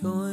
joy.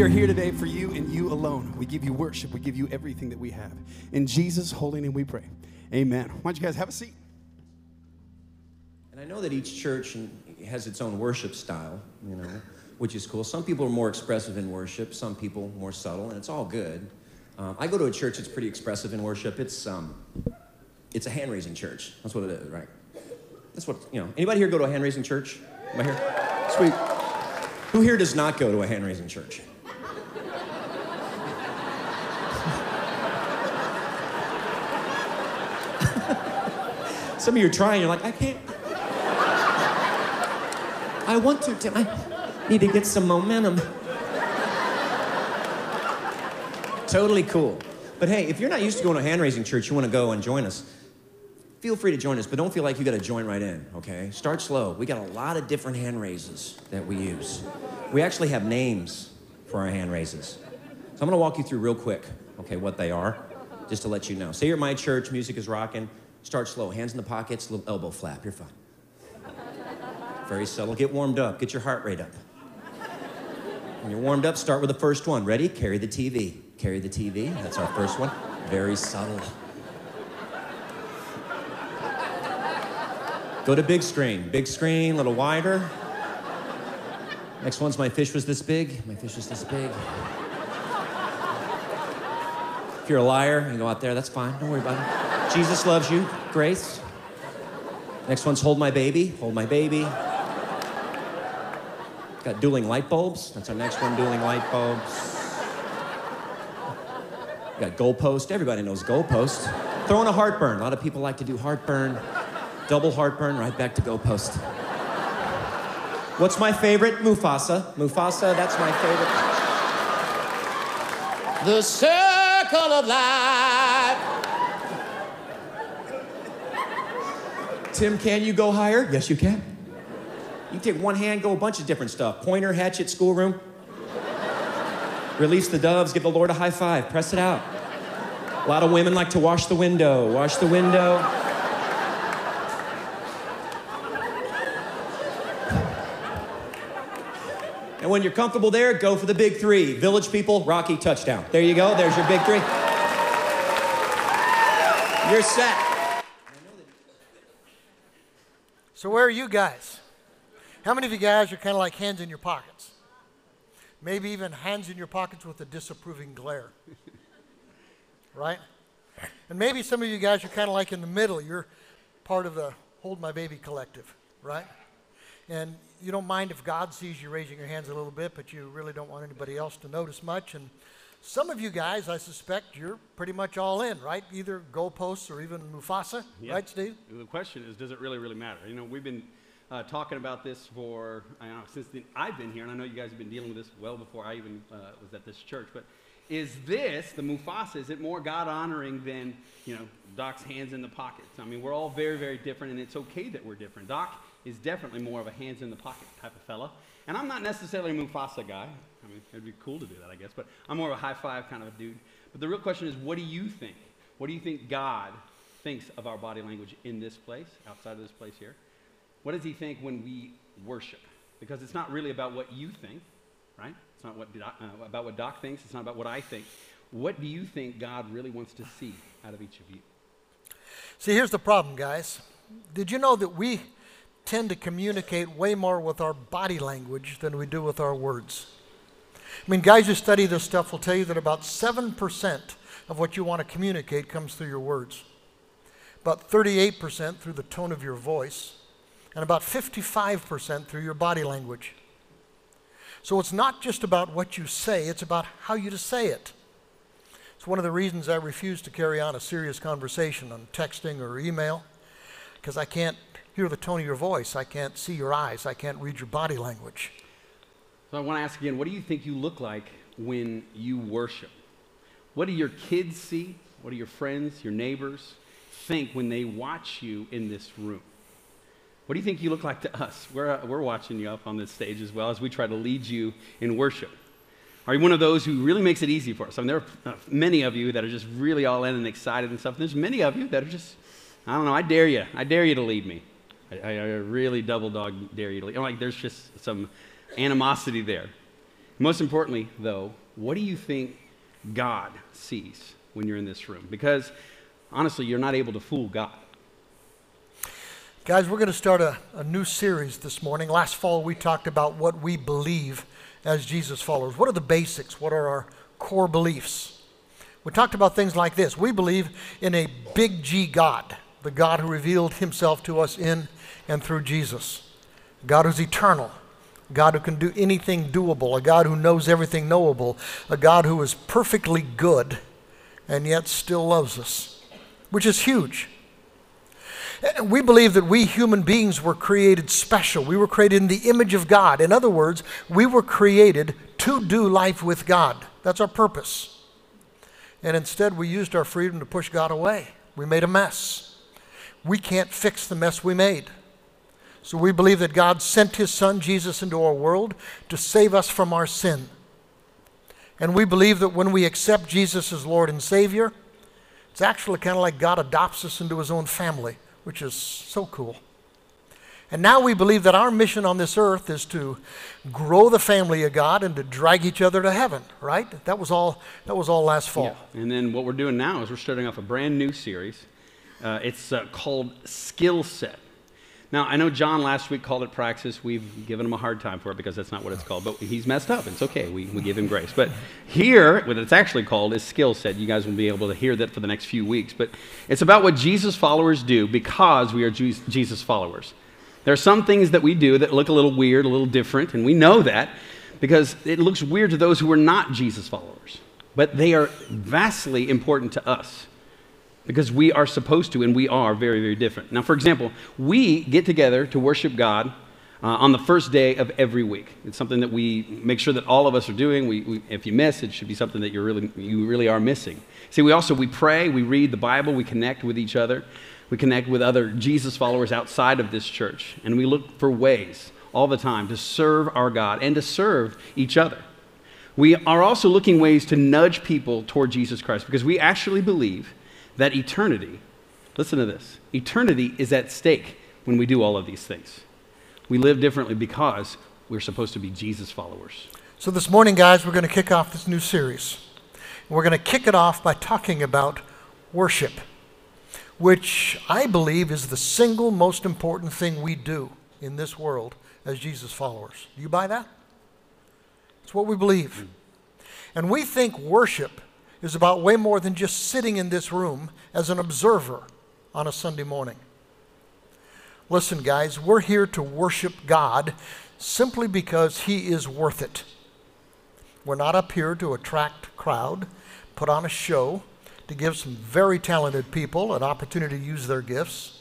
we are here today for you and you alone. We give you worship, we give you everything that we have. In Jesus' holy name we pray. Amen. Why don't you guys have a seat? And I know that each church has its own worship style, you know, which is cool. Some people are more expressive in worship, some people more subtle, and it's all good. Um, I go to a church that's pretty expressive in worship. It's um, it's a hand raising church. That's what it is, right? That's what you know. Anybody here go to a hand raising church? Am I here? Sweet. Who here does not go to a hand raising church? Some of you are trying, you're like, I can't. I want to, Tim. I need to get some momentum. totally cool. But hey, if you're not used to going to a hand raising church, you want to go and join us, feel free to join us, but don't feel like you got to join right in, okay? Start slow. We got a lot of different hand raises that we use. We actually have names for our hand raises. So I'm going to walk you through real quick, okay, what they are, just to let you know. Say you're at my church, music is rocking. Start slow, hands in the pockets, little elbow flap. You're fine. Very subtle. Get warmed up. Get your heart rate up. When you're warmed up, start with the first one. Ready? Carry the TV. Carry the TV. That's our first one. Very subtle. Go to big screen. Big screen, a little wider. Next one's my fish was this big. My fish was this big. If you're a liar, you go out there, that's fine. Don't worry about it. Jesus loves you. Grace. Next one's hold my baby. Hold my baby. Got dueling light bulbs. That's our next one, dueling light bulbs. Got goalpost. Everybody knows goalpost. Throwing a heartburn. A lot of people like to do heartburn. Double heartburn, right back to goalpost. What's my favorite? Mufasa. Mufasa, that's my favorite. The circle of life. Tim, can you go higher? Yes, you can. You take one hand, go a bunch of different stuff. Pointer, hatchet, schoolroom. Release the doves, give the Lord a high five, press it out. A lot of women like to wash the window, wash the window. And when you're comfortable there, go for the big three. Village people, Rocky, touchdown. There you go, there's your big three. You're set. So, where are you guys? How many of you guys are kind of like hands in your pockets? Maybe even hands in your pockets with a disapproving glare. right? And maybe some of you guys are kind of like in the middle. You're part of the Hold My Baby collective, right? And you don't mind if God sees you raising your hands a little bit, but you really don't want anybody else to notice much. And some of you guys, I suspect, you're pretty much all in, right? Either goalposts or even Mufasa, Yeah. right, Steve? The question is, does it really, really matter? You know, we've been uh, talking about this for, I don't know, since the, I've been here, and I know you guys have been dealing with this well before I even uh, was at this church, but is this, the Mufasa, is it more God honoring than, you know, Doc's hands in the pockets? I mean, we're all very, very different, and it's okay that we're different. Doc is definitely more of a hands in the pocket type of fella. And I'm not necessarily a Mufasa guy. I mean, it'd be cool to do that, I guess, but I'm more of a high five kind of a dude. But the real question is, what do you think? What do you think God thinks of our body language in this place, outside of this place here? What does he think when we worship? Because it's not really about what you think, right? It's not what Doc, uh, about what Doc thinks. It's not about what I think. What do you think God really wants to see out of each of you? See, here's the problem, guys. Did you know that we tend to communicate way more with our body language than we do with our words? I mean, guys who study this stuff will tell you that about 7% of what you want to communicate comes through your words, about 38% through the tone of your voice, and about 55% through your body language. So it's not just about what you say, it's about how you say it. It's one of the reasons I refuse to carry on a serious conversation on texting or email, because I can't hear the tone of your voice, I can't see your eyes, I can't read your body language. So I want to ask again, what do you think you look like when you worship? What do your kids see? What do your friends, your neighbors think when they watch you in this room? What do you think you look like to us? We're, uh, we're watching you up on this stage as well as we try to lead you in worship. Are you one of those who really makes it easy for us? I mean, there are uh, many of you that are just really all in and excited and stuff. There's many of you that are just, I don't know, I dare you. I dare you to lead me. I, I, I really double dog dare you to lead. I'm like, there's just some animosity there. Most importantly, though, what do you think God sees when you're in this room? Because honestly, you're not able to fool God. Guys, we're going to start a, a new series this morning. Last fall, we talked about what we believe as Jesus followers. What are the basics? What are our core beliefs? We talked about things like this. We believe in a big G God, the God who revealed himself to us in and through Jesus. God who's eternal, God who can do anything doable, a God who knows everything knowable, a God who is perfectly good and yet still loves us, which is huge. We believe that we human beings were created special. We were created in the image of God. In other words, we were created to do life with God. That's our purpose. And instead, we used our freedom to push God away. We made a mess. We can't fix the mess we made. So we believe that God sent his son Jesus into our world to save us from our sin. And we believe that when we accept Jesus as Lord and Savior, it's actually kind of like God adopts us into his own family, which is so cool. And now we believe that our mission on this earth is to grow the family of God and to drag each other to heaven, right? That was all that was all last fall. Yeah. And then what we're doing now is we're starting off a brand new series. Uh, it's uh, called Skill Set. Now, I know John last week called it Praxis. We've given him a hard time for it because that's not what it's called, but he's messed up. It's okay. We, we give him grace. But here, what it's actually called is Skill Set. You guys will be able to hear that for the next few weeks. But it's about what Jesus followers do because we are Jesus followers. There are some things that we do that look a little weird, a little different, and we know that because it looks weird to those who are not Jesus followers. But they are vastly important to us because we are supposed to, and we are very, very different. Now, for example, we get together to worship God uh, on the first day of every week. It's something that we make sure that all of us are doing. We, we, if you miss, it should be something that you're really, you really are missing. See, we also we pray, we read the Bible, we connect with each other, we connect with other Jesus followers outside of this church, and we look for ways all the time to serve our God and to serve each other. We are also looking ways to nudge people toward Jesus Christ because we actually believe that eternity, listen to this, eternity is at stake when we do all of these things. We live differently because we're supposed to be Jesus followers. So this morning, guys, we're going to kick off this new series. We're going to kick it off by talking about worship, which I believe is the single most important thing we do in this world as Jesus followers. Do you buy that? It's what we believe. Hmm. And we think worship is about way more than just sitting in this room as an observer on a Sunday morning. Listen, guys, we're here to worship God simply because He is worth it. We're not up here to attract crowd, put on a show, to give some very talented people an opportunity to use their gifts.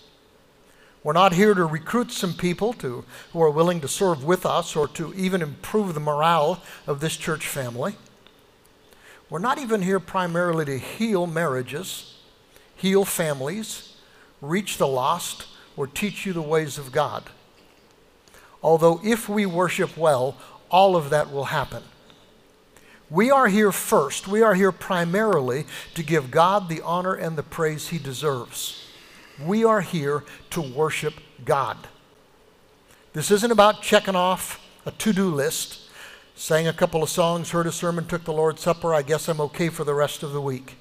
We're not here to recruit some people to, who are willing to serve with us or to even improve the morale of this church family. We're not even here primarily to heal marriages, heal families, reach the lost, or teach you the ways of God. Although, if we worship well, all of that will happen. We are here first, we are here primarily to give God the honor and the praise He deserves. We are here to worship God. This isn't about checking off a to do list, sang a couple of songs, heard a sermon, took the Lord's Supper. I guess I'm okay for the rest of the week.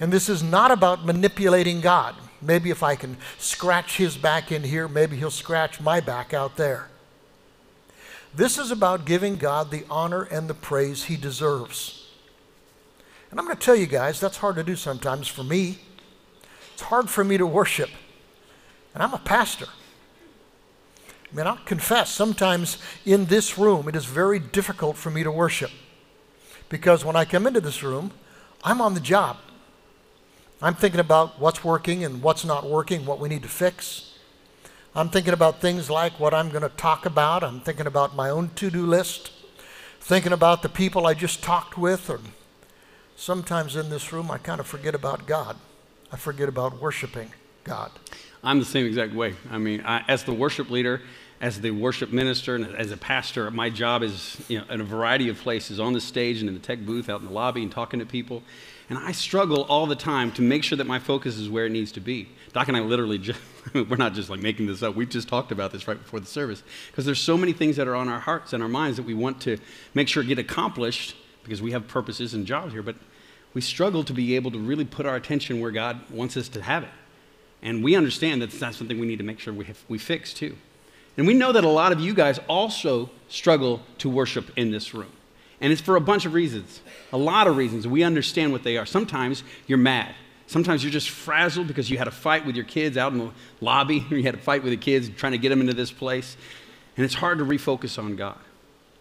And this is not about manipulating God. Maybe if I can scratch his back in here, maybe he'll scratch my back out there. This is about giving God the honor and the praise he deserves. And I'm going to tell you guys, that's hard to do sometimes for me. It's hard for me to worship. And I'm a pastor. I mean, I'll confess, sometimes in this room, it is very difficult for me to worship. Because when I come into this room, I'm on the job. I'm thinking about what's working and what's not working, what we need to fix. I'm thinking about things like what I'm going to talk about. I'm thinking about my own to do list, thinking about the people I just talked with. Or sometimes in this room, I kind of forget about God. I forget about worshiping God. I'm the same exact way. I mean, I, as the worship leader, as the worship minister, and as a pastor, my job is you know, in a variety of places on the stage and in the tech booth, out in the lobby, and talking to people. And I struggle all the time to make sure that my focus is where it needs to be. Doc and I literally just, we're not just like making this up. We just talked about this right before the service. Because there's so many things that are on our hearts and our minds that we want to make sure get accomplished because we have purposes and jobs here. But we struggle to be able to really put our attention where God wants us to have it. And we understand that that's something we need to make sure we, have, we fix too. And we know that a lot of you guys also struggle to worship in this room. And it's for a bunch of reasons, a lot of reasons. We understand what they are. Sometimes you're mad. Sometimes you're just frazzled because you had a fight with your kids out in the lobby, or you had a fight with the kids trying to get them into this place, and it's hard to refocus on God.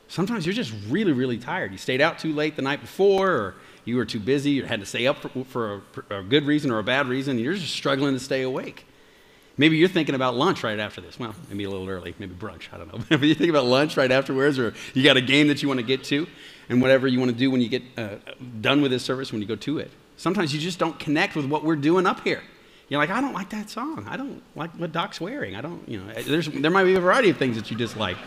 Sometimes you're just really, really tired. You stayed out too late the night before, or you were too busy, or had to stay up for, for, a, a good reason or a bad reason, you're just struggling to stay awake. Maybe you're thinking about lunch right after this. Well, maybe a little early, maybe brunch, I don't know. but you think about lunch right afterwards, or you got a game that you want to get to, and whatever you want to do when you get uh, done with this service, when you go to it. Sometimes you just don't connect with what we're doing up here. You're like, I don't like that song. I don't like what Doc's wearing. I don't, you know, there's, there might be a variety of things that you dislike.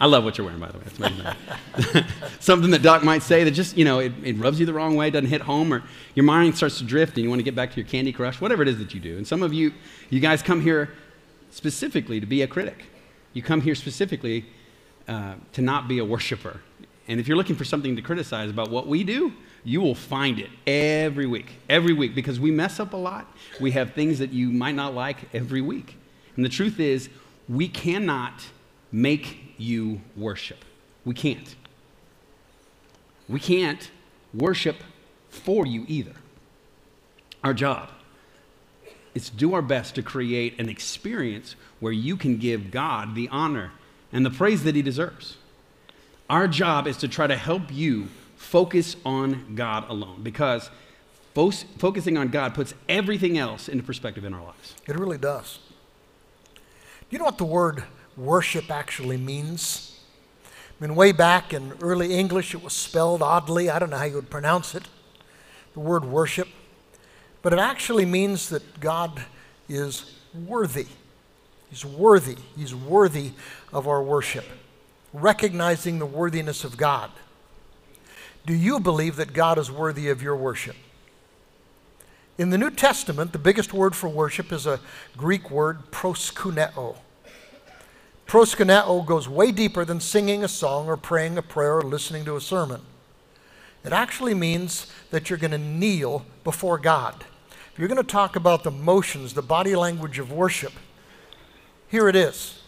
I love what you're wearing, by the way. Something that Doc might say that just, you know, it, it rubs you the wrong way, doesn't hit home, or your mind starts to drift and you want to get back to your Candy Crush, whatever it is that you do. And some of you, you guys come here specifically to be a critic. You come here specifically uh, to not be a worshiper. And if you're looking for something to criticize about what we do, you will find it every week, every week, because we mess up a lot. We have things that you might not like every week. And the truth is, we cannot make you worship. We can't. We can't worship for you either. Our job is to do our best to create an experience where you can give God the honor and the praise that He deserves. Our job is to try to help you focus on God alone because fo- focusing on God puts everything else into perspective in our lives. It really does. Do you know what the word worship actually means? I mean, way back in early English, it was spelled oddly. I don't know how you would pronounce it, the word worship. But it actually means that God is worthy. He's worthy. He's worthy of our worship. Recognizing the worthiness of God. Do you believe that God is worthy of your worship? In the New Testament, the biggest word for worship is a Greek word, proskuneo. Proskuneo goes way deeper than singing a song or praying a prayer or listening to a sermon. It actually means that you're going to kneel before God. If you're going to talk about the motions, the body language of worship, here it is.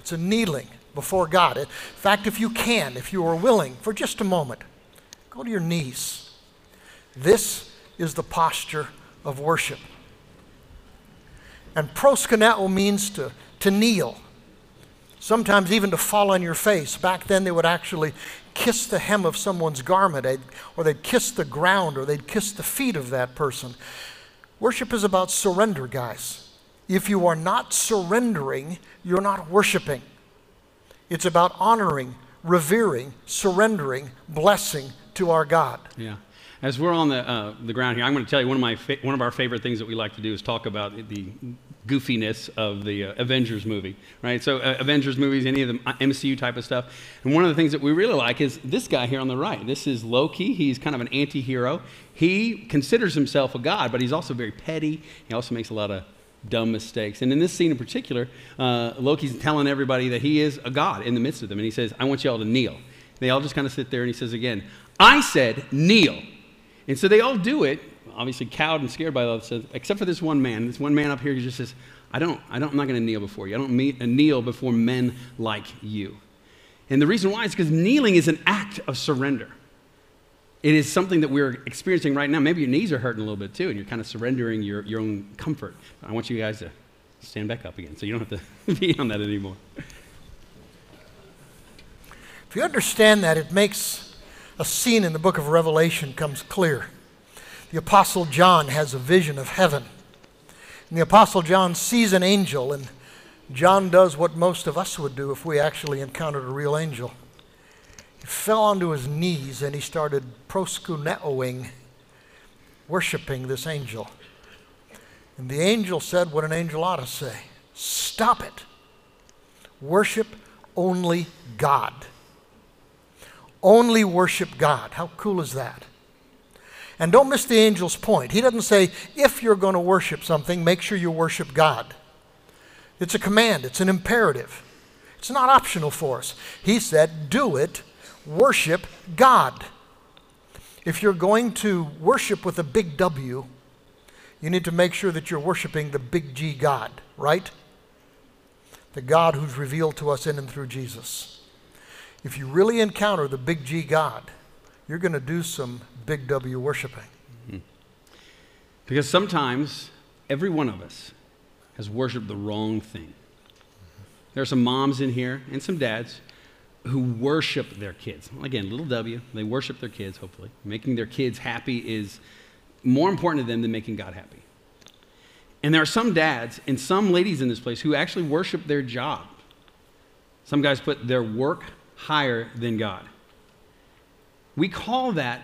It's a kneeling before God. In fact, if you can, if you are willing, for just a moment, go to your knees. This is the posture of worship. And proskuneo means to, to kneel sometimes even to fall on your face. Back then, they would actually kiss the hem of someone's garment, or they'd kiss the ground, or they'd kiss the feet of that person. Worship is about surrender, guys. If you are not surrendering, you're not worshiping. It's about honoring, revering, surrendering, blessing to our God. Yeah. As we're on the, uh, the ground here, I'm going to tell you one of, my fa- one of our favorite things that we like to do is talk about the goofiness of the uh, Avengers movie, right? So, uh, Avengers movies, any of the MCU type of stuff. And one of the things that we really like is this guy here on the right. This is Loki. He's kind of an anti hero. He considers himself a god, but he's also very petty. He also makes a lot of dumb mistakes. And in this scene in particular, uh, Loki's telling everybody that he is a god in the midst of them. And he says, I want you all to kneel. They all just kind of sit there and he says again, I said kneel. And so they all do it, obviously cowed and scared by all this, except for this one man. This one man up here who just says, I don't, I don't, I'm not going to kneel before you. I don't meet, uh, kneel before men like you. And the reason why is because kneeling is an act of surrender. It is something that we're experiencing right now. Maybe your knees are hurting a little bit too, and you're kind of surrendering your, your own comfort. I want you guys to stand back up again so you don't have to be on that anymore. If you understand that, it makes a scene in the book of Revelation comes clear. The apostle John has a vision of heaven. And the apostle John sees an angel and John does what most of us would do if we actually encountered a real angel. He fell onto his knees and he started proskuneoing, worshiping this angel. And the angel said what an angel ought to say Stop it. Worship only God. Only worship God. How cool is that? And don't miss the angel's point. He doesn't say, if you're going to worship something, make sure you worship God. It's a command, it's an imperative. It's not optional for us. He said, do it, worship God. If you're going to worship with a big W, you need to make sure that you're worshiping the big G God, right? The God who's revealed to us in and through Jesus. If you really encounter the big G God, you're going to do some big W worshiping. Because sometimes every one of us has worshiped the wrong thing. There are some moms in here and some dads who worship their kids. Again, little W, they worship their kids, hopefully. Making their kids happy is more important to them than making God happy. And there are some dads and some ladies in this place who actually worship their job. Some guys put their work higher than God. We call that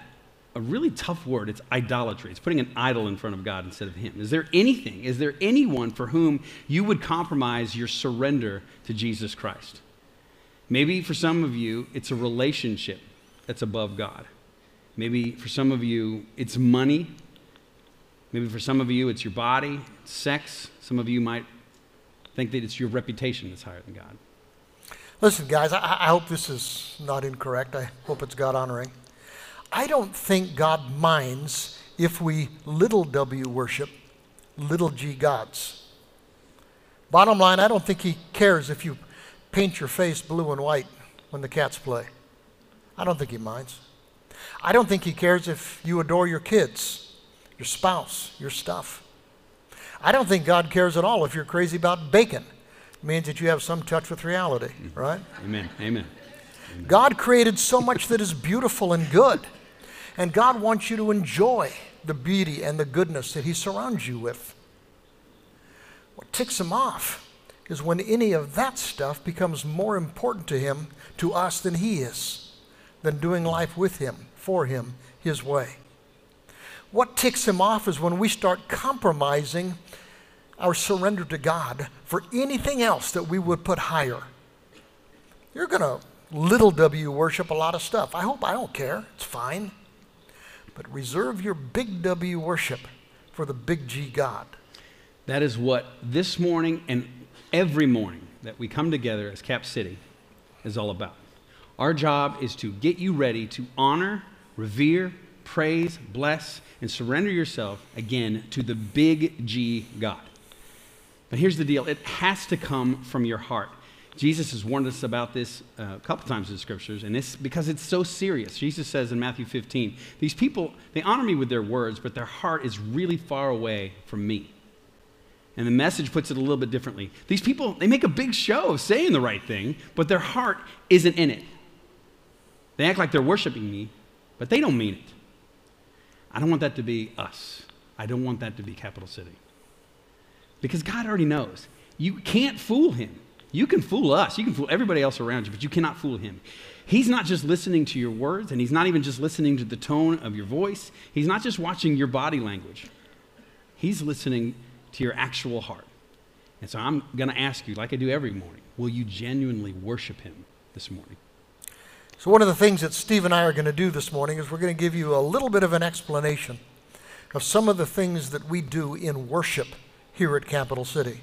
a really tough word. It's idolatry. It's putting an idol in front of God instead of Him. Is there anything, is there anyone for whom you would compromise your surrender to Jesus Christ? Maybe for some of you, it's a relationship that's above God. Maybe for some of you, it's money. Maybe for some of you, it's your body, sex. Some of you might think that it's your reputation that's higher than God. Listen, guys, I, I hope this is not incorrect. I hope it's God honoring. I don't think God minds if we little w worship little g gods. Bottom line, I don't think He cares if you paint your face blue and white when the cats play. I don't think He minds. I don't think He cares if you adore your kids, your spouse, your stuff. I don't think God cares at all if you're crazy about bacon. It means that you have some touch with reality, mm-hmm. right? Amen. Amen. God created so much that is beautiful and good. And God wants you to enjoy the beauty and the goodness that He surrounds you with. What ticks Him off is when any of that stuff becomes more important to Him, to us, than He is, than doing life with Him, for Him, His way. What ticks Him off is when we start compromising our surrender to God for anything else that we would put higher. You're going to little w worship a lot of stuff. I hope I don't care. It's fine. But reserve your big W worship for the big G God. That is what this morning and every morning that we come together as Cap City is all about. Our job is to get you ready to honor, revere, praise, bless, and surrender yourself again to the big G God. But here's the deal it has to come from your heart. Jesus has warned us about this uh, a couple times in the scriptures, and it's because it's so serious. Jesus says in Matthew 15, These people, they honor me with their words, but their heart is really far away from me. And the message puts it a little bit differently. These people, they make a big show of saying the right thing, but their heart isn't in it. They act like they're worshiping me, but they don't mean it. I don't want that to be us. I don't want that to be Capital City. Because God already knows. You can't fool him. You can fool us, you can fool everybody else around you, but you cannot fool him. He's not just listening to your words, and he's not even just listening to the tone of your voice. He's not just watching your body language. He's listening to your actual heart. And so I'm going to ask you, like I do every morning, will you genuinely worship him this morning? So, one of the things that Steve and I are going to do this morning is we're going to give you a little bit of an explanation of some of the things that we do in worship here at Capital City.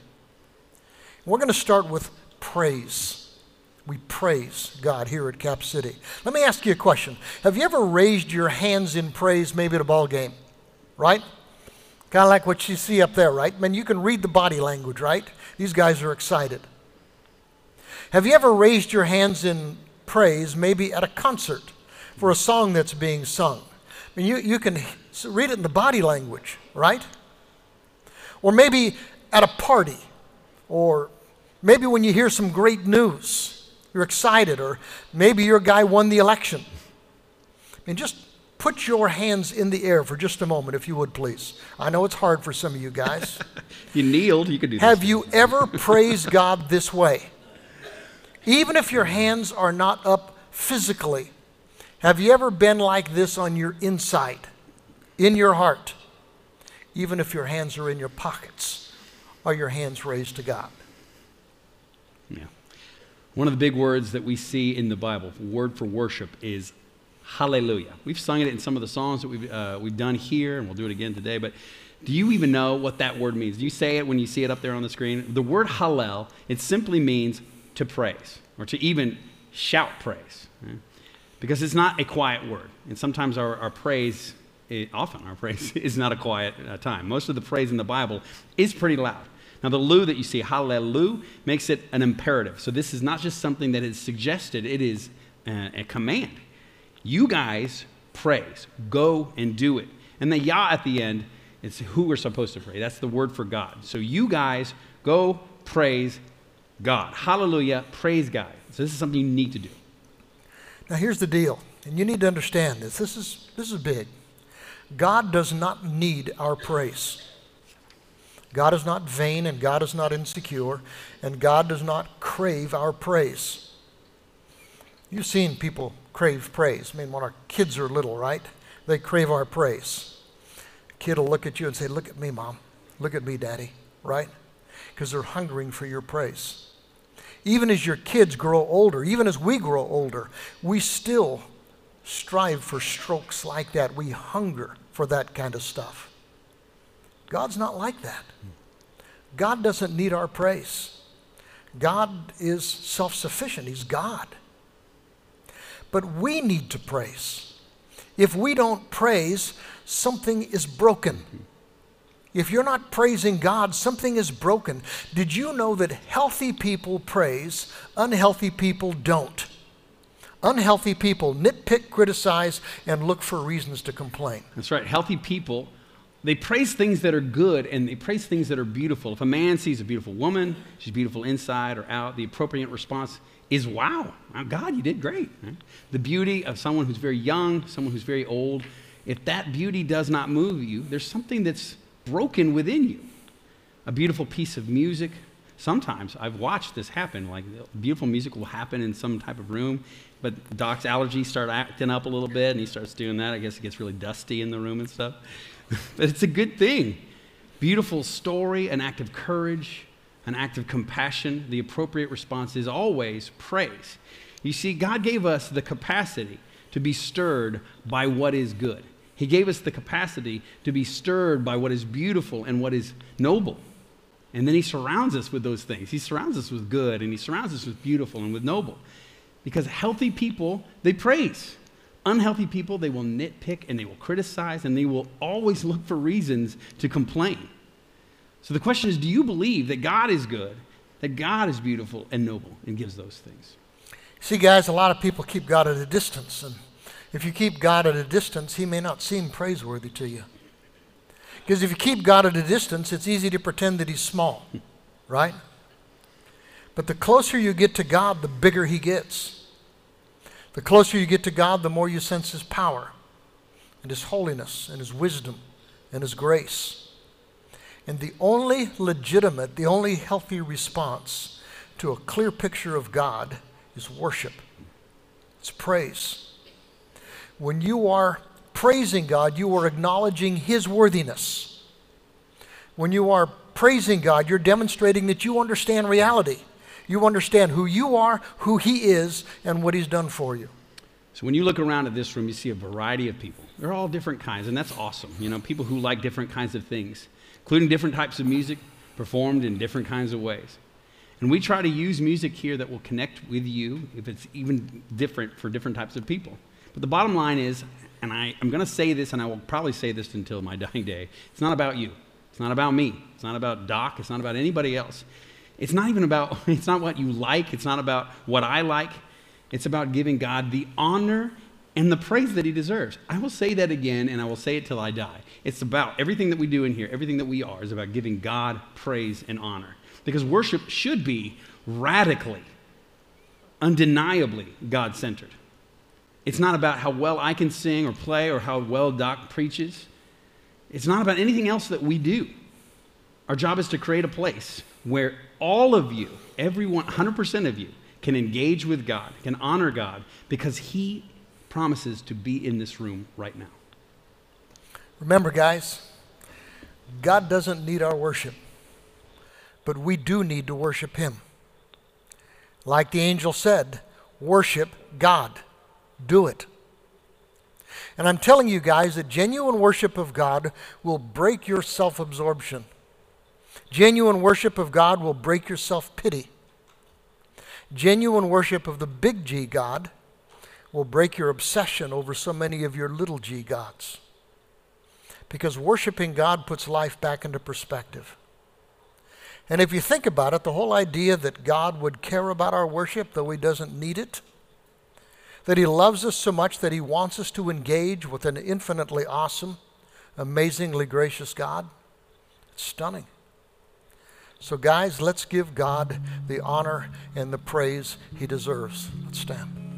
We're going to start with praise. We praise God here at Cap City. Let me ask you a question. Have you ever raised your hands in praise maybe at a ball game? Right? Kind of like what you see up there, right? I mean, you can read the body language, right? These guys are excited. Have you ever raised your hands in praise maybe at a concert for a song that's being sung? I mean, you, you can read it in the body language, right? Or maybe at a party, or maybe when you hear some great news, you're excited, or maybe your guy won the election. I mean, just put your hands in the air for just a moment, if you would, please. I know it's hard for some of you guys. You kneeled, you could do this. Have you ever praised God this way? Even if your hands are not up physically, have you ever been like this on your inside, in your heart? Even if your hands are in your pockets, are your hands raised to God? One of the big words that we see in the Bible, word for worship, is hallelujah. We've sung it in some of the songs that we've, uh, we've done here, and we'll do it again today. But do you even know what that word means? Do you say it when you see it up there on the screen? The word hallel, it simply means to praise, or to even shout praise. right? Because it's not a quiet word. And sometimes our, our praise, eh, often our praise, is not a quiet uh, time. Most of the praise in the Bible is pretty loud. Now, the lu that you see, hallelu, makes it an imperative. So this is not just something that is suggested, it is uh, a command. You guys praise, go and do it. And the yah at the end It's who we're supposed to pray. That's the word for God. So you guys go praise God. Hallelujah. Praise God. So this is something you need to do. Now here's the deal, and you need to understand this. This is this is big. God does not need our praise. God is not vain and God is not insecure, and God does not crave our praise. You've seen people crave praise. I mean, when our kids are little, right? They crave our praise. A kid will look at you and say, Look at me, mom. Look at me, daddy, right? Because they're hungering for your praise. Even as your kids grow older, even as we grow older, we still strive for strokes like that. We hunger for that kind of stuff. God's not like that. God doesn't need our praise. God is self sufficient, He's God. But we need to praise. If we don't praise, something is broken. If you're not praising God, something is broken. Did you know that healthy people praise, unhealthy people don't? Unhealthy people nitpick, criticize, and look for reasons to complain. That's right. Healthy people, they praise things that are good and they praise things that are beautiful. If a man sees a beautiful woman, she's beautiful inside or out, the appropriate response is wow, God, you did great. right? The beauty of someone who's very young, someone who's very old, if that beauty does not move you, there's something that's broken within you. A beautiful piece of music. Sometimes I've watched this happen. Like beautiful music will happen in some type of room, but Doc's allergies start acting up a little bit, and he starts doing that. I guess it gets really dusty in the room and stuff. But it's a good thing. Beautiful story, an act of courage, an act of compassion. The appropriate response is always praise. You see, God gave us the capacity to be stirred by what is good. He gave us the capacity to be stirred by what is beautiful and what is noble. And then He surrounds us with those things. He surrounds us with good and He surrounds us with beautiful and with noble. Because healthy people, they praise. Unhealthy people, they will nitpick and they will criticize and they will always look for reasons to complain. So the question is do you believe that God is good, that God is beautiful and noble and gives those things? See, guys, a lot of people keep God at a distance, and if you keep God at a distance, He may not seem praiseworthy to you. Because if you keep God at a distance, it's easy to pretend that He's small, right? But the closer you get to God, the bigger He gets. The closer you get to God, the more you sense His power and His holiness and His wisdom and His grace. And the only legitimate, the only healthy response to a clear picture of God is worship, it's praise. When you are praising God, you are acknowledging His worthiness. When you are praising God, you're demonstrating that you understand reality. You understand who you are, who He is, and what He's done for you. So when you look around at this room, you see a variety of people. They're all different kinds, and that's awesome. You know, people who like different kinds of things, including different types of music performed in different kinds of ways. And we try to use music here that will connect with you if it's even different for different types of people. But the bottom line is, and I, I'm going to say this, and I will probably say this until my dying day it's not about you. It's not about me. It's not about Doc. It's not about anybody else. It's not even about, it's not what you like. It's not about what I like. It's about giving God the honor and the praise that he deserves. I will say that again, and I will say it till I die. It's about everything that we do in here, everything that we are, is about giving God praise and honor. Because worship should be radically, undeniably God centered. It's not about how well I can sing or play or how well Doc preaches. It's not about anything else that we do. Our job is to create a place where all of you, everyone, 100% of you, can engage with God, can honor God, because He promises to be in this room right now. Remember, guys, God doesn't need our worship, but we do need to worship Him. Like the angel said, worship God. Do it. And I'm telling you guys that genuine worship of God will break your self absorption. Genuine worship of God will break your self pity. Genuine worship of the big G God will break your obsession over so many of your little g gods. Because worshiping God puts life back into perspective. And if you think about it, the whole idea that God would care about our worship, though He doesn't need it, that He loves us so much that He wants us to engage with an infinitely awesome, amazingly gracious God? It's stunning. So, guys, let's give God the honor and the praise he deserves. Let's stand.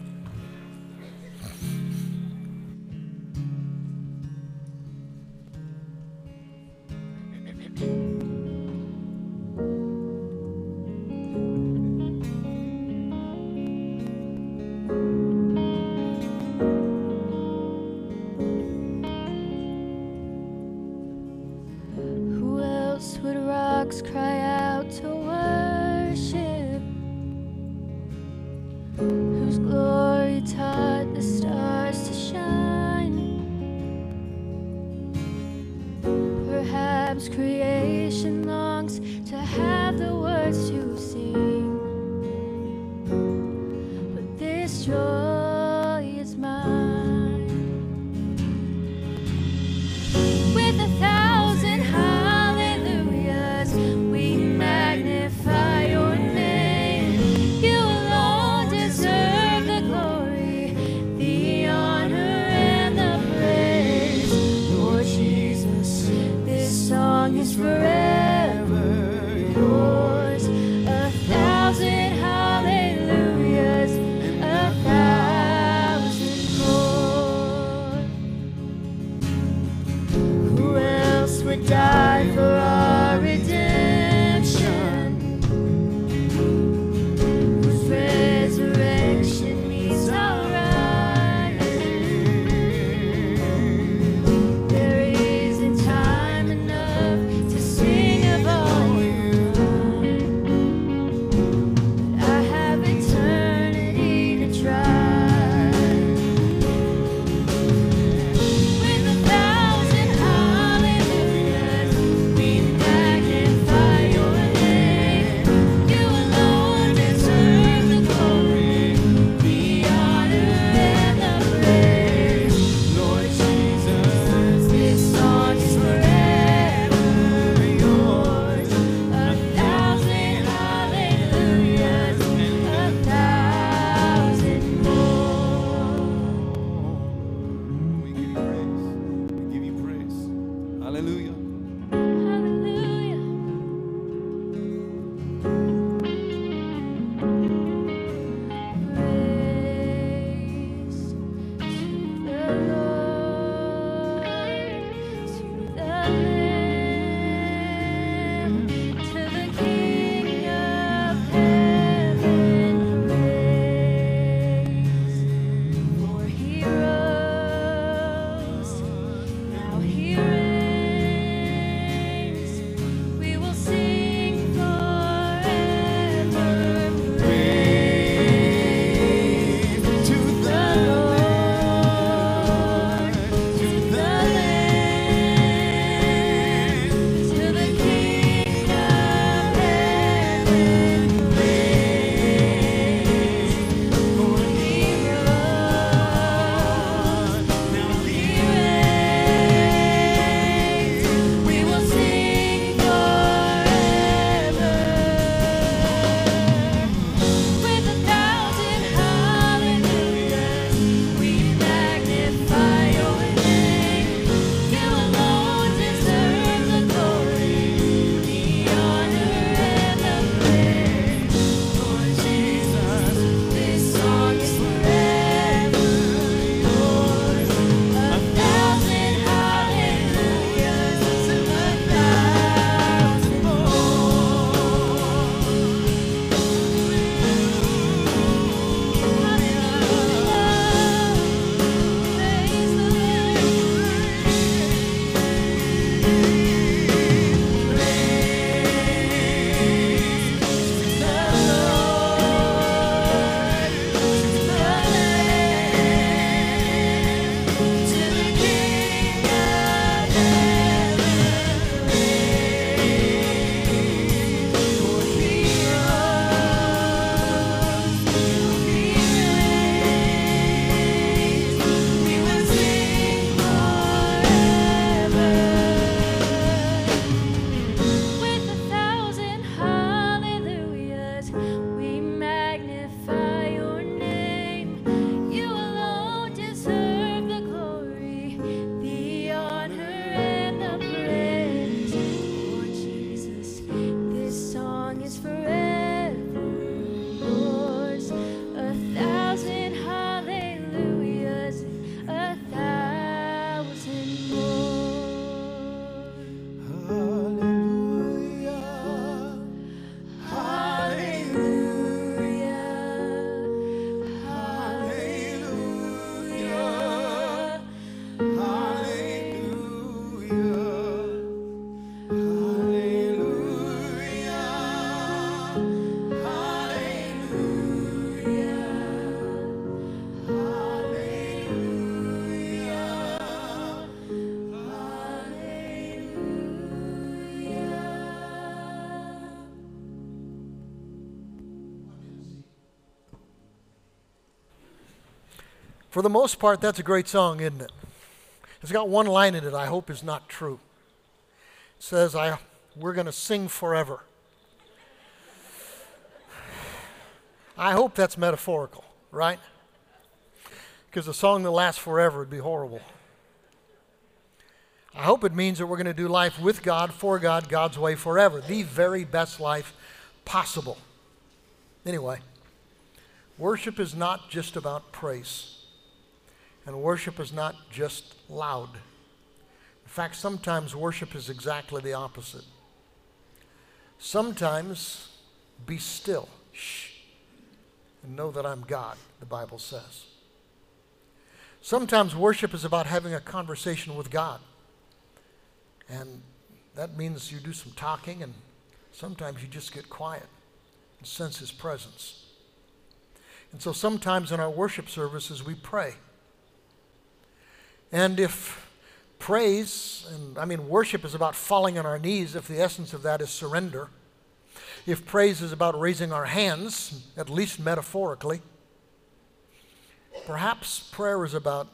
For the most part, that's a great song, isn't it? It's got one line in it I hope is not true. It says, I, We're going to sing forever. I hope that's metaphorical, right? Because a song that lasts forever would be horrible. I hope it means that we're going to do life with God, for God, God's way forever. The very best life possible. Anyway, worship is not just about praise, and worship is not just loud. In fact, sometimes worship is exactly the opposite. Sometimes be still, shh, and know that I'm God, the Bible says. Sometimes worship is about having a conversation with God. And that means you do some talking, and sometimes you just get quiet and sense His presence. And so sometimes in our worship services, we pray. And if praise, and I mean, worship is about falling on our knees, if the essence of that is surrender, if praise is about raising our hands, at least metaphorically, perhaps prayer is about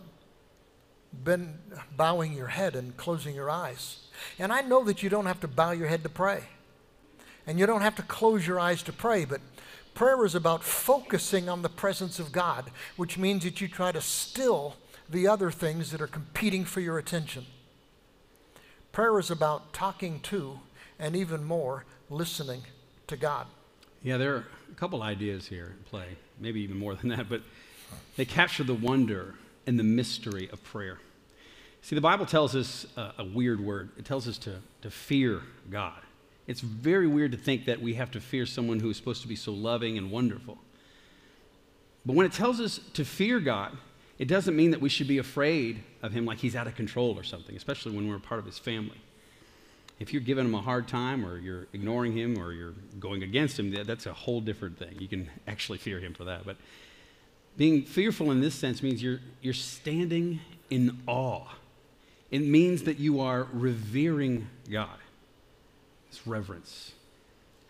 bowing your head and closing your eyes. And I know that you don't have to bow your head to pray. And you don't have to close your eyes to pray, but prayer is about focusing on the presence of God, which means that you try to still the other things that are competing for your attention. Prayer is about talking to, and even more, listening to God. Yeah, there are a couple ideas here in play, maybe even more than that, but they capture the wonder and the mystery of prayer. See, the Bible tells us a weird word. It tells us to, to fear God. It's very weird to think that we have to fear someone who is supposed to be so loving and wonderful. But when it tells us to fear God, it doesn't mean that we should be afraid of him like he's out of control or something, especially when we're part of his family. If you're giving him a hard time or you're ignoring him or you're going against him, that's a whole different thing. You can actually fear him for that. But being fearful in this sense means you're, you're standing in awe. It means that you are revering God. It's reverence.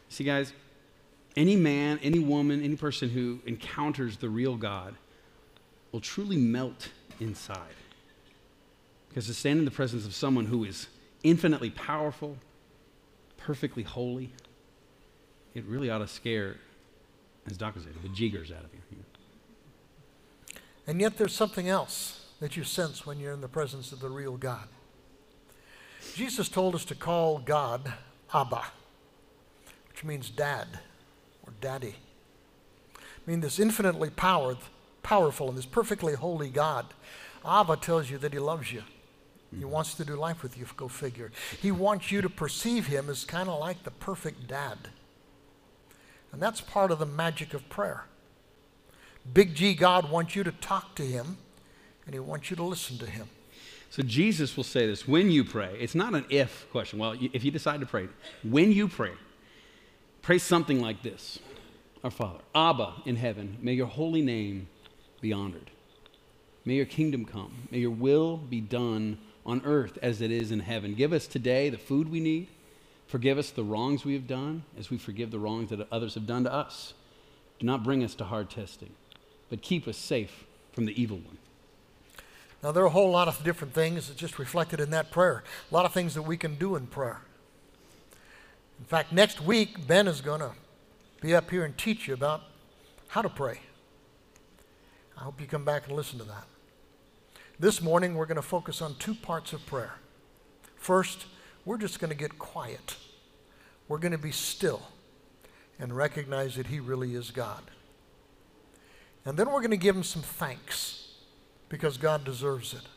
See, guys, any man, any woman, any person who encounters the real God will truly melt inside. Because to stand in the presence of someone who is infinitely powerful, perfectly holy, it really ought to scare, as Doctor said, the jiggers out of you. And yet there's something else that you sense when you're in the presence of the real God. Jesus told us to call God Abba, which means dad or daddy. I mean, this infinitely powered, powerful and this perfectly holy God. Abba tells you that he loves you. He mm-hmm. wants to do life with you, go figure. He wants you to perceive him as kind of like the perfect dad. And that's part of the magic of prayer. Big G God wants you to talk to him, and he wants you to listen to him. So Jesus will say this when you pray. It's not an if question. Well, if you decide to pray, when you pray, pray something like this Our Father, Abba in heaven, may your holy name be honored. May your kingdom come. May your will be done on earth as it is in heaven. Give us today the food we need. Forgive us the wrongs we have done as we forgive the wrongs that others have done to us. Do not bring us to hard testing, but keep us safe from the evil one. Now, there are a whole lot of different things that's just reflected in that prayer. A lot of things that we can do in prayer. In fact, next week, Ben is going to be up here and teach you about how to pray. I hope you come back and listen to that. This morning, we're going to focus on two parts of prayer. First, we're just going to get quiet. We're going to be still and recognize that He really is God. And then we're going to give Him some thanks because God deserves it.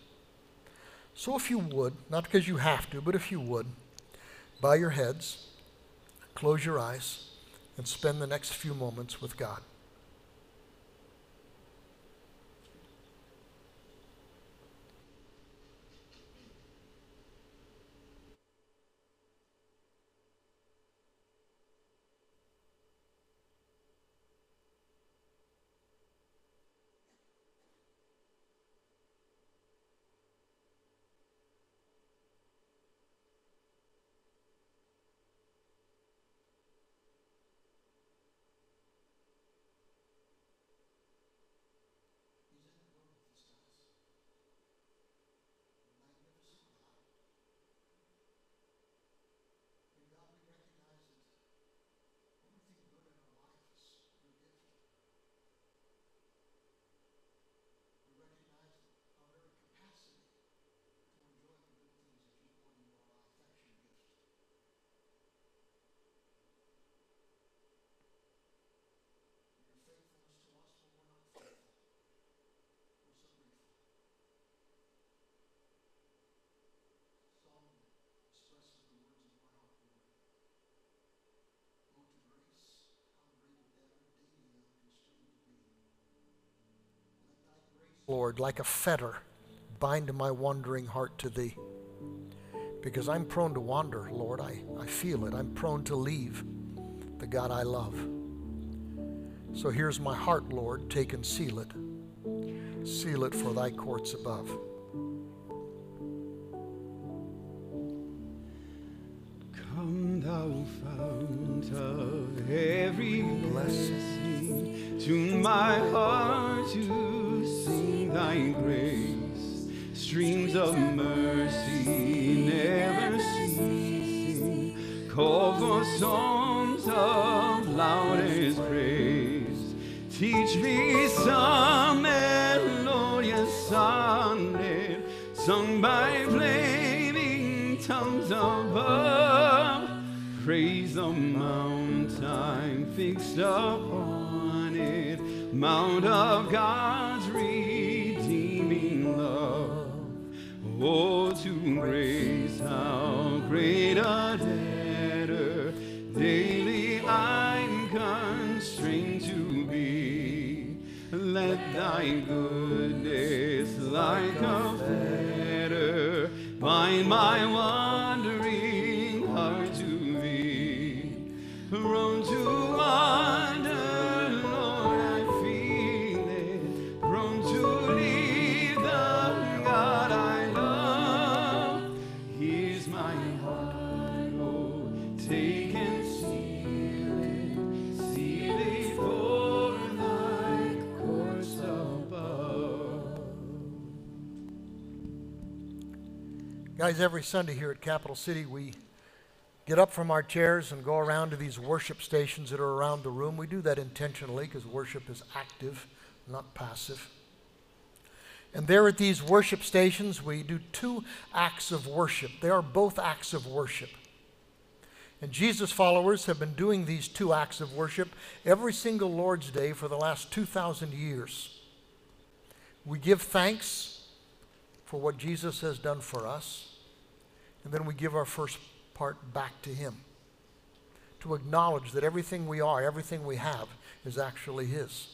So, if you would, not because you have to, but if you would, bow your heads, close your eyes, and spend the next few moments with God. Lord, like a fetter, bind my wandering heart to thee. Because I'm prone to wander, Lord. I, I feel it. I'm prone to leave the God I love. So here's my heart, Lord. Take and seal it. Seal it for thy courts above. Come, thou fount of every blessing, tune my heart to thy grace. Streams of mercy never ceasing, call for songs of loudest praise. Teach me some melodious sonnet sung by flaming tongues above. Praise the mount I'm fixed upon it, mount of God's Oh, to grace, how great a debtor daily I'm constrained to be. Let thy goodness, Guys, every Sunday here at Capital City, we get up from our chairs and go around to these worship stations that are around the room. We do that intentionally because worship is active, not passive. And there at these worship stations, we do two acts of worship. They are both acts of worship. And Jesus followers have been doing these two acts of worship every single Lord's Day for the last 2,000 years. We give thanks for what Jesus has done for us, and then we give our first part back to Him to acknowledge that everything we are, everything we have, is actually His.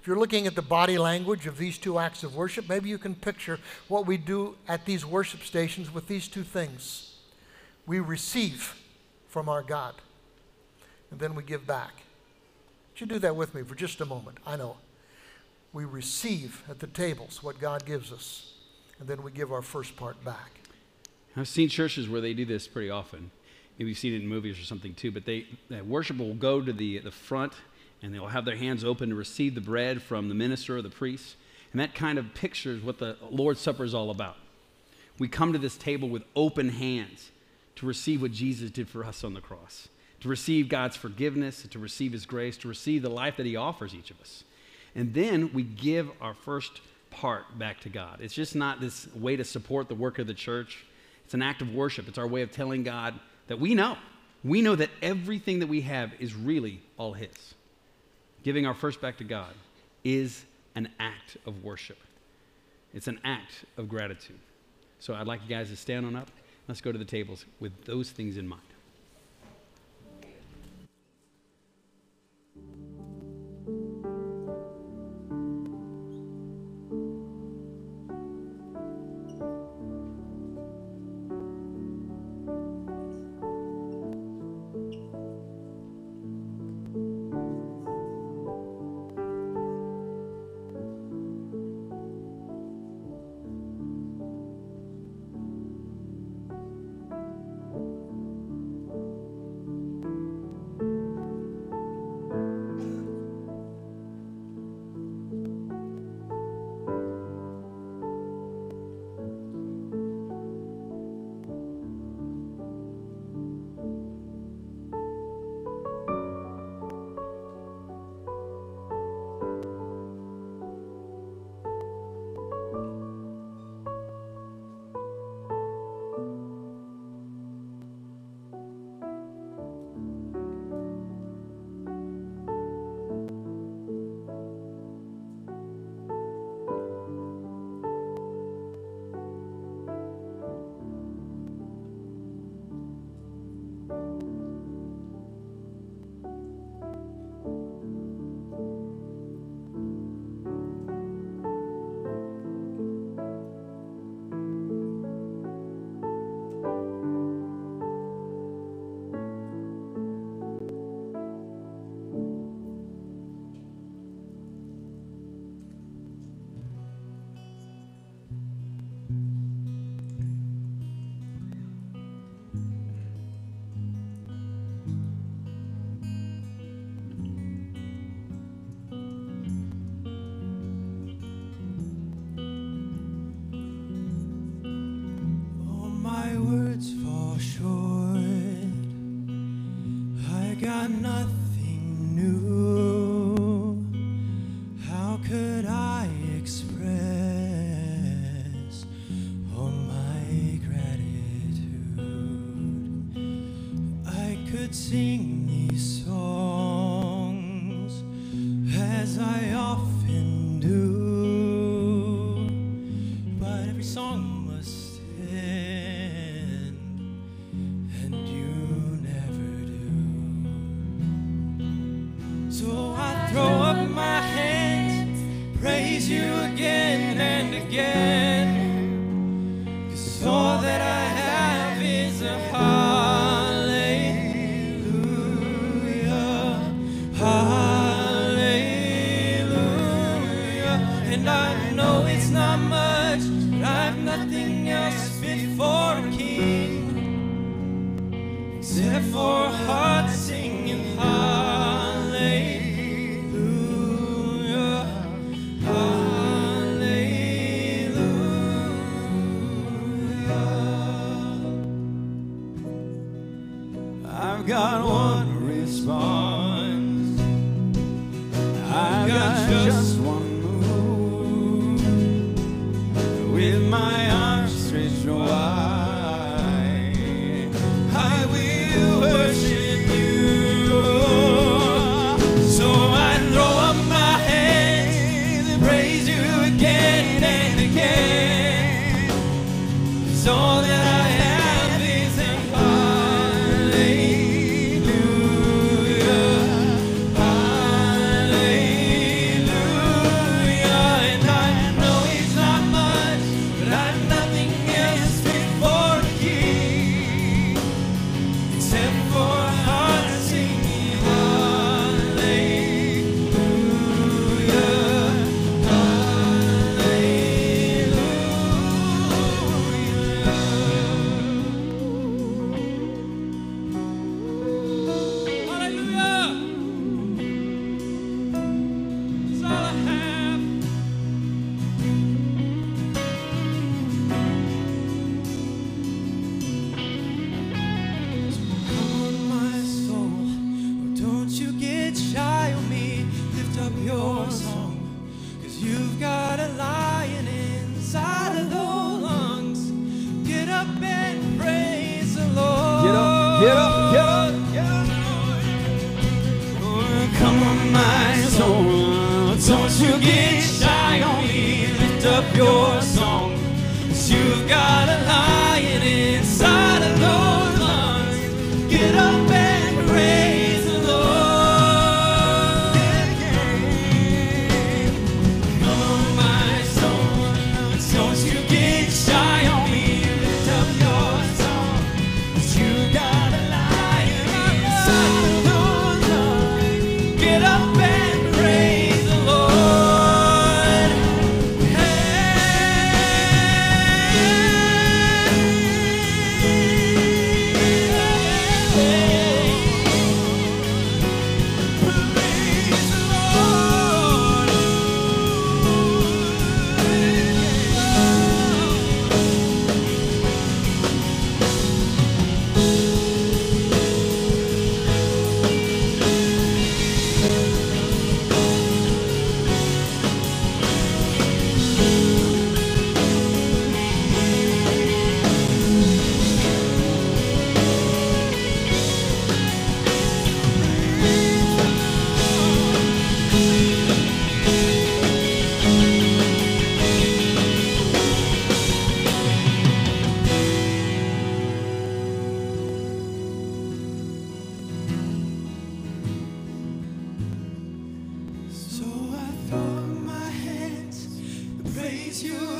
If you're looking at the body language of these two acts of worship, maybe you can picture what we do at these worship stations with these two things. We receive from our God, and then we give back. Would you do that with me for just a moment? I know. We receive at the tables what God gives us, and then we give our first part back. I've seen churches where they do this pretty often. Maybe you've seen it in movies or something too. But they, the worship will go to the, the front and they'll have their hands open to receive the bread from the minister or the priest. And that kind of pictures what the Lord's Supper is all about. We come to this table with open hands to receive what Jesus did for us on the cross, to receive God's forgiveness, to receive His grace, to receive the life that He offers each of us. And then we give our first part back to God. It's just not this way to support the work of the church. It's an act of worship. It's our way of telling God that we know. We know that everything that we have is really all His. Giving our first back to God is an act of worship. It's an act of gratitude. So I'd like you guys to stand on up. Let's go to the tables with those things in mind. You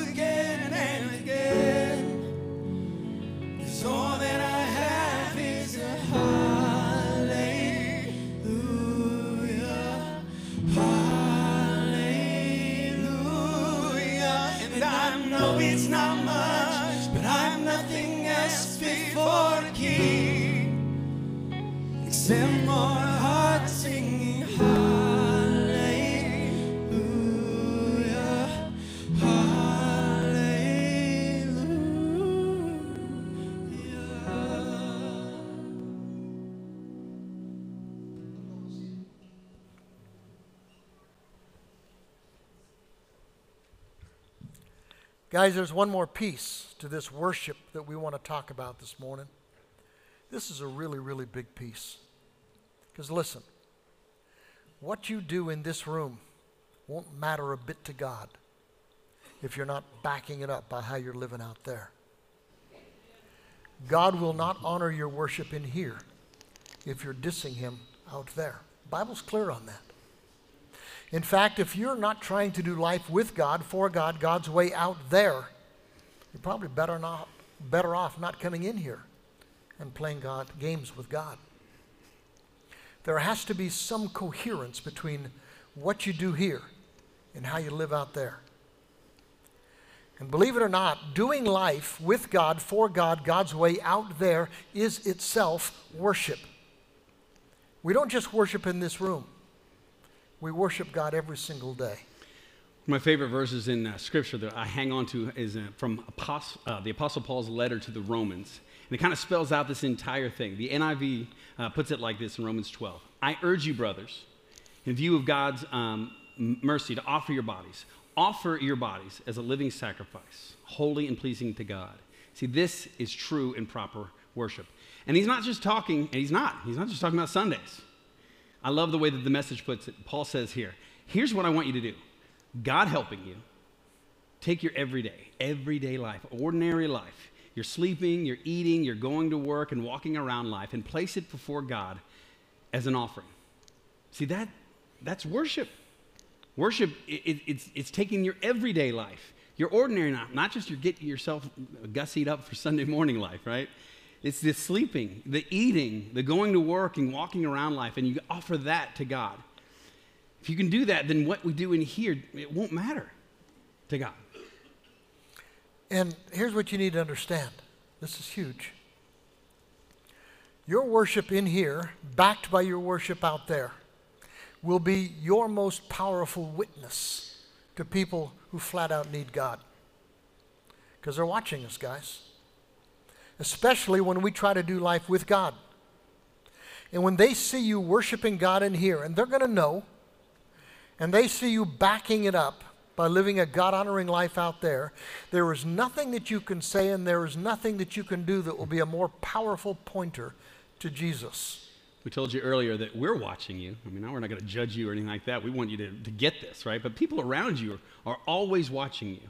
Guys, there's one more piece to this worship that we want to talk about this morning. This is a really, really big piece. Because listen, what you do in this room won't matter a bit to God if you're not backing it up by how you're living out there. God will not honor your worship in here if you're dissing him out there. Bible's clear on that. In fact, if you're not trying to do life with God, for God, God's way out there, you're probably better not better off not coming in here and playing God games with God. There has to be some coherence between what you do here and how you live out there. And believe it or not, doing life with God, for God, God's way out there is itself worship. We don't just worship in this room, we worship God every single day. My favorite verses in uh, Scripture that I hang on to is uh, from uh, the Apostle Paul's letter to the Romans. And it kind of spells out this entire thing. The NIV uh, puts it like this in Romans 12 I urge you, brothers, in view of God's um, mercy, to offer your bodies. Offer your bodies as a living sacrifice, holy and pleasing to God. See, this is true and proper worship. And he's not just talking, and he's not, he's not just talking about Sundays. I love the way that the message puts it. Paul says here, here's what I want you to do God helping you, take your everyday, everyday life, ordinary life. You're sleeping, you're eating, you're going to work and walking around life, and place it before God as an offering. See, that, that's worship. Worship, it, it- it's, it's taking your everyday life, your ordinary life, not just your getting yourself gussied up for Sunday morning life, right? It's the sleeping, the eating, the going to work and walking around life, and you offer that to God. If you can do that, then what we do in here, it won't matter to God. And here's what you need to understand this is huge. Your worship in here, backed by your worship out there, will be your most powerful witness to people who flat out need God. Because they're watching us, guys. Especially when we try to do life with God. And when they see you worshiping God in here, and they're going to know, and they see you backing it up by living a God honoring life out there, there is nothing that you can say and there is nothing that you can do that will be a more powerful pointer to Jesus. We told you earlier that we're watching you. I mean, now we're not going to judge you or anything like that. We want you to, to get this, right? But people around you are, are always watching you.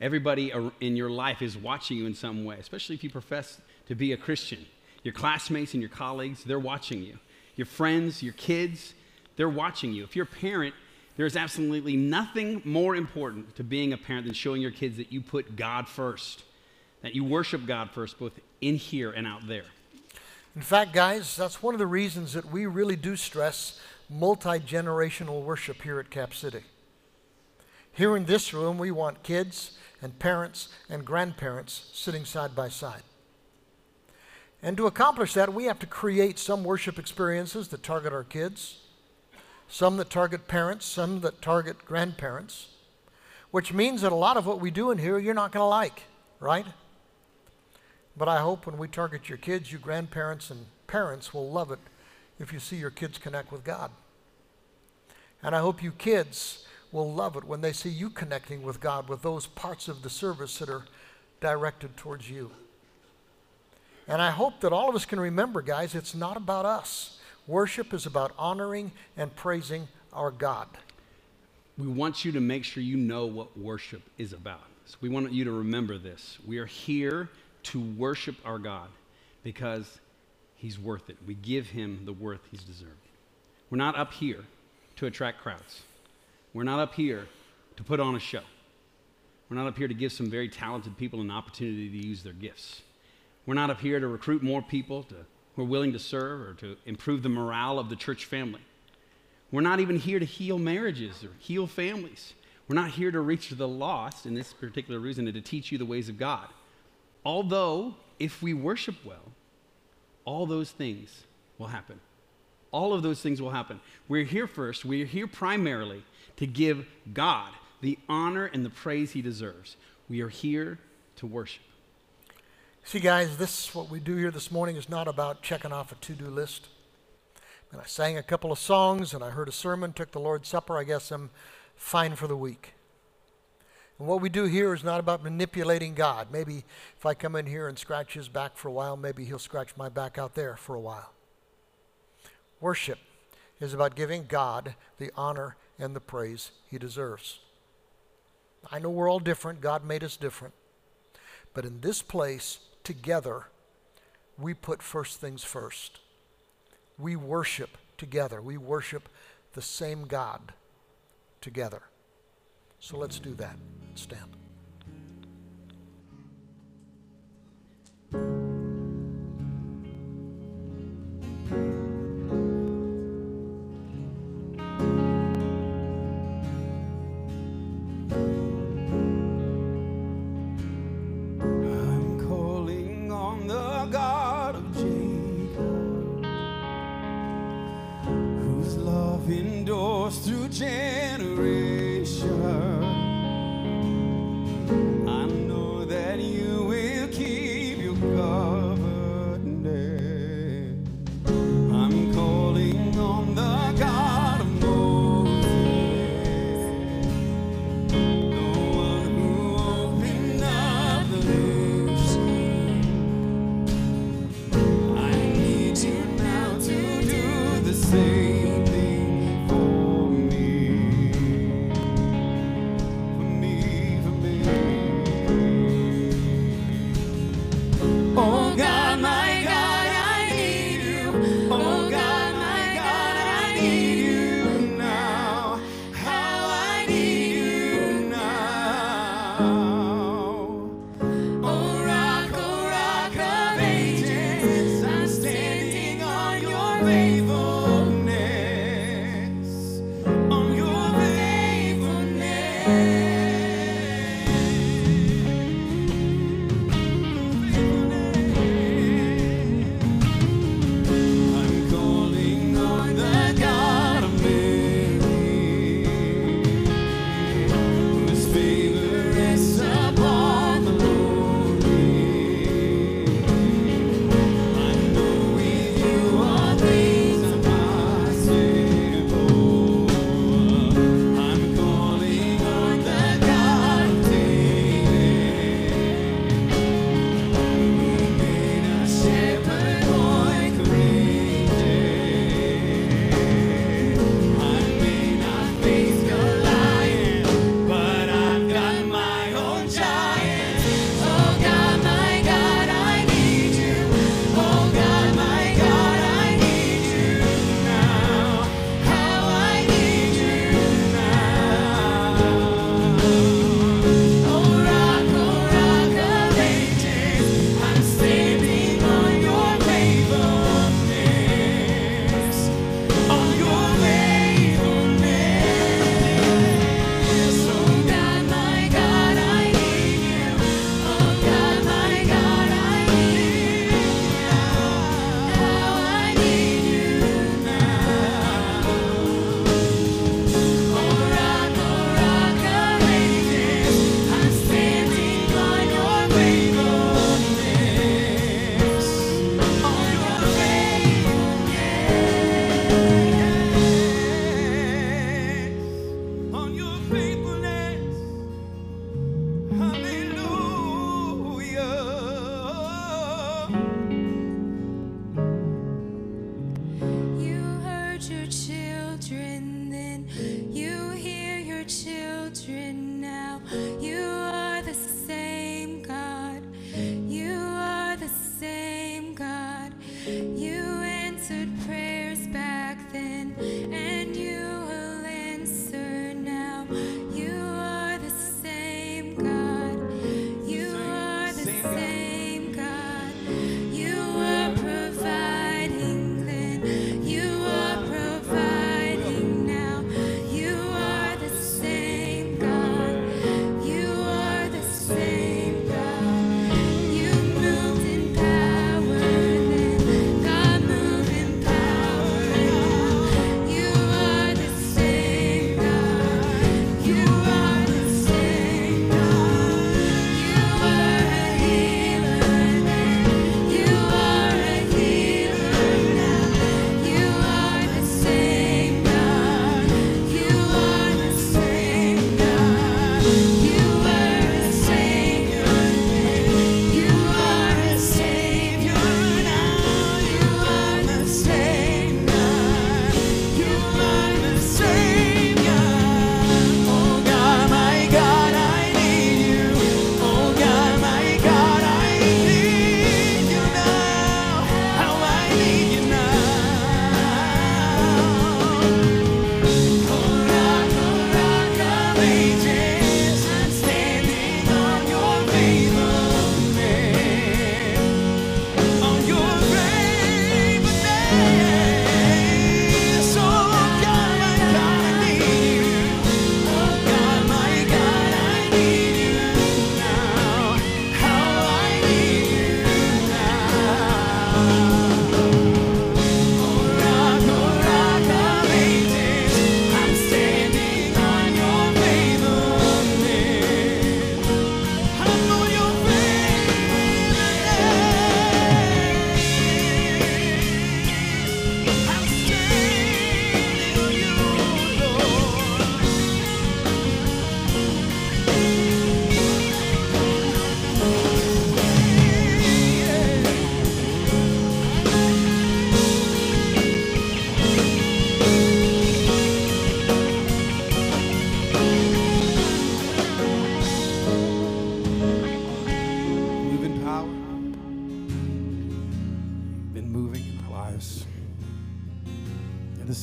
Everybody in your life is watching you in some way, especially if you profess to be a Christian. Your classmates and your colleagues, they're watching you. Your friends, your kids, they're watching you. If you're a parent, there's absolutely nothing more important to being a parent than showing your kids that you put God first, that you worship God first, both in here and out there. In fact, guys, that's one of the reasons that we really do stress multi generational worship here at Cap City. Here in this room, we want kids and parents and grandparents sitting side by side. And to accomplish that, we have to create some worship experiences that target our kids, some that target parents, some that target grandparents, which means that a lot of what we do in here you're not going to like, right? But I hope when we target your kids, you grandparents and parents will love it if you see your kids connect with God. And I hope you kids will love it when they see you connecting with God with those parts of the service that are directed towards you. And I hope that all of us can remember, guys, it's not about us. Worship is about honoring and praising our God. We want you to make sure you know what worship is about. So we want you to remember this. We are here to worship our God because he's worth it. We give him the worth he's deserved. We're not up here to attract crowds. We're not up here to put on a show. We're not up here to give some very talented people an opportunity to use their gifts. We're not up here to recruit more people to, who are willing to serve or to improve the morale of the church family. We're not even here to heal marriages or heal families. We're not here to reach the lost in this particular reason and to teach you the ways of God. Although, if we worship well, all those things will happen. All of those things will happen. We're here first, we're here primarily to give God the honor and the praise he deserves. We are here to worship. See, guys, this what we do here this morning is not about checking off a to-do list. And I sang a couple of songs and I heard a sermon, took the Lord's Supper. I guess I'm fine for the week. And what we do here is not about manipulating God. Maybe if I come in here and scratch his back for a while, maybe he'll scratch my back out there for a while. Worship is about giving God the honor and the praise he deserves. I know we're all different, God made us different. But in this place, together, we put first things first. We worship together. We worship the same God together. So let's do that. Stand. I'm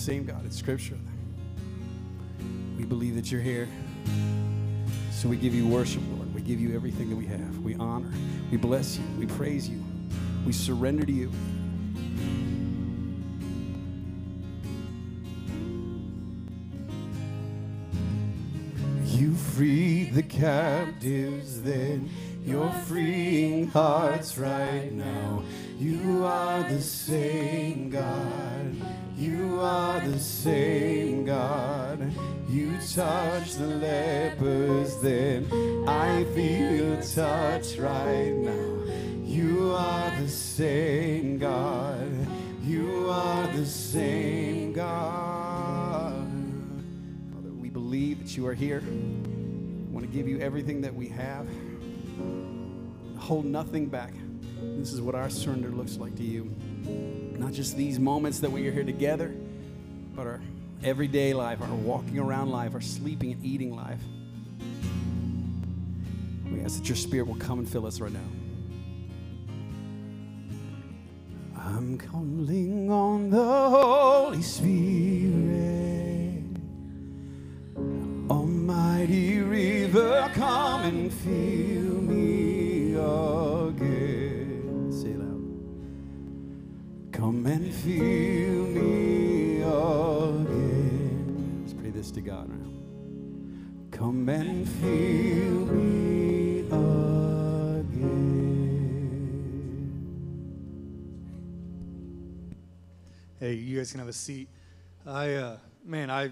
same God. It's scripture. We believe that you're here. So we give you worship, Lord. We give you everything that we have. We honor. We bless you. We praise you. We surrender to you. You freed the captives then. You're freeing hearts right now. You are the same God. You are the same God. You touch the lepers then. I feel your touch right now. You are the same God. You are the same God. Father, we believe that you are here. We want to give you everything that we have. Hold nothing back. This is what our surrender looks like to you. Not just these moments that we are here together, but our everyday life, our walking around life, our sleeping and eating life. We ask that your spirit will come and fill us right now. I'm calling on the Holy Spirit. Almighty river, come and fill Come and fill me again. Let's pray this to God now. Come and fill me again. Hey, you guys can have a seat. I, uh, man, I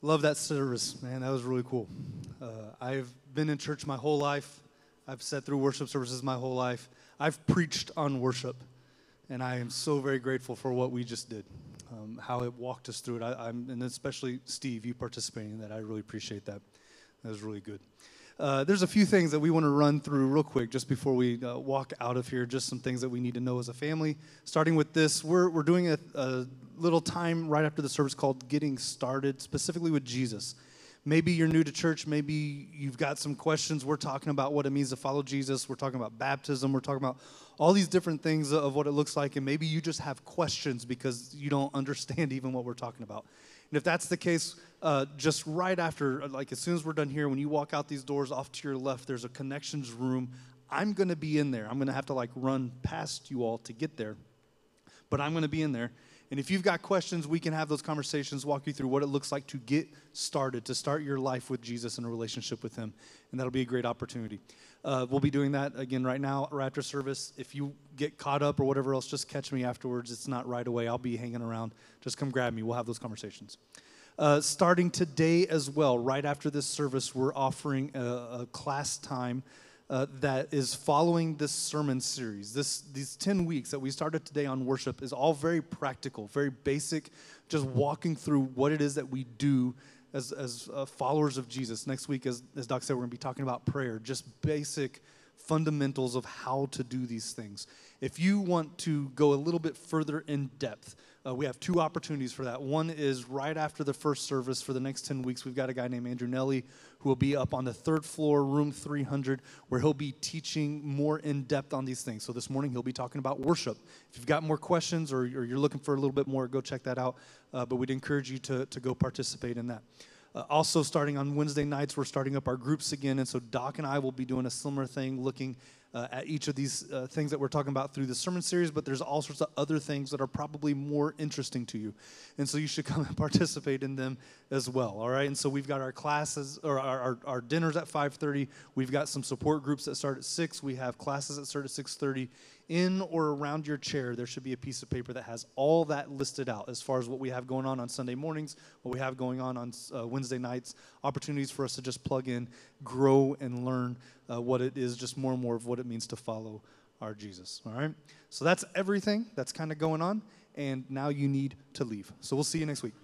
love that service, man. That was really cool. Uh, I've been in church my whole life. I've sat through worship services my whole life. I've preached on worship, and I am so very grateful for what we just did, um, how it walked us through it. I, and especially Steve, you participating in that. I really appreciate that. That was really good. Uh, there's a few things that we want to run through real quick just before we uh, walk out of here. Just some things that we need to know as a family. Starting with this, we're, we're doing a, a little time right after the service called Getting Started, specifically with Jesus. Maybe you're new to church. Maybe you've got some questions. We're talking about what it means to follow Jesus. We're talking about baptism. We're talking about all these different things of what it looks like. And maybe you just have questions because you don't understand even what we're talking about. And if that's the case, uh, just right after, like as soon as we're done here, when you walk out these doors off to your left, there's a connections room. I'm going to be in there. I'm going to have to like run past you all to get there, but I'm going to be in there. And if you've got questions, we can have those conversations, walk you through what it looks like to get started, to start your life with Jesus and a relationship with Him. And that'll be a great opportunity. Uh, we'll be doing that again right now, right after service. If you get caught up or whatever else, just catch me afterwards. It's not right away. I'll be hanging around. Just come grab me. We'll have those conversations. Uh, starting today as well, right after this service, we're offering a, a class time uh, that is following this sermon series. This, these 10 weeks that we started today on worship is all very practical, very basic, just walking through what it is that we do as, as uh, followers of Jesus. Next week, as, as Doc said, we're going to be talking about prayer, just basic fundamentals of how to do these things. If you want to go a little bit further in depth, uh, we have two opportunities for that. One is right after the first service for the next 10 weeks. We've got a guy named Andrew Nelly who will be up on the third floor, room 300, where he'll be teaching more in depth on these things. So this morning he'll be talking about worship. If you've got more questions or, or you're looking for a little bit more, go check that out. Uh, but we'd encourage you to, to go participate in that. Uh, also, starting on Wednesday nights, we're starting up our groups again. And so, Doc and I will be doing a similar thing, looking uh, at each of these uh, things that we're talking about through the sermon series, but there's all sorts of other things that are probably more interesting to you. And so, you should come and participate in them as well. All right. And so, we've got our classes or our, our, our dinners at 5.30. We've got some support groups that start at 6. We have classes that start at 6.30 in or around your chair, there should be a piece of paper that has all that listed out as far as what we have going on on Sunday mornings, what we have going on on uh, Wednesday nights, opportunities for us to just plug in, grow, and learn uh, what it is, just more and more of what it means to follow our Jesus. All right? So that's everything that's kind of going on, and now you need to leave. So we'll see you next week.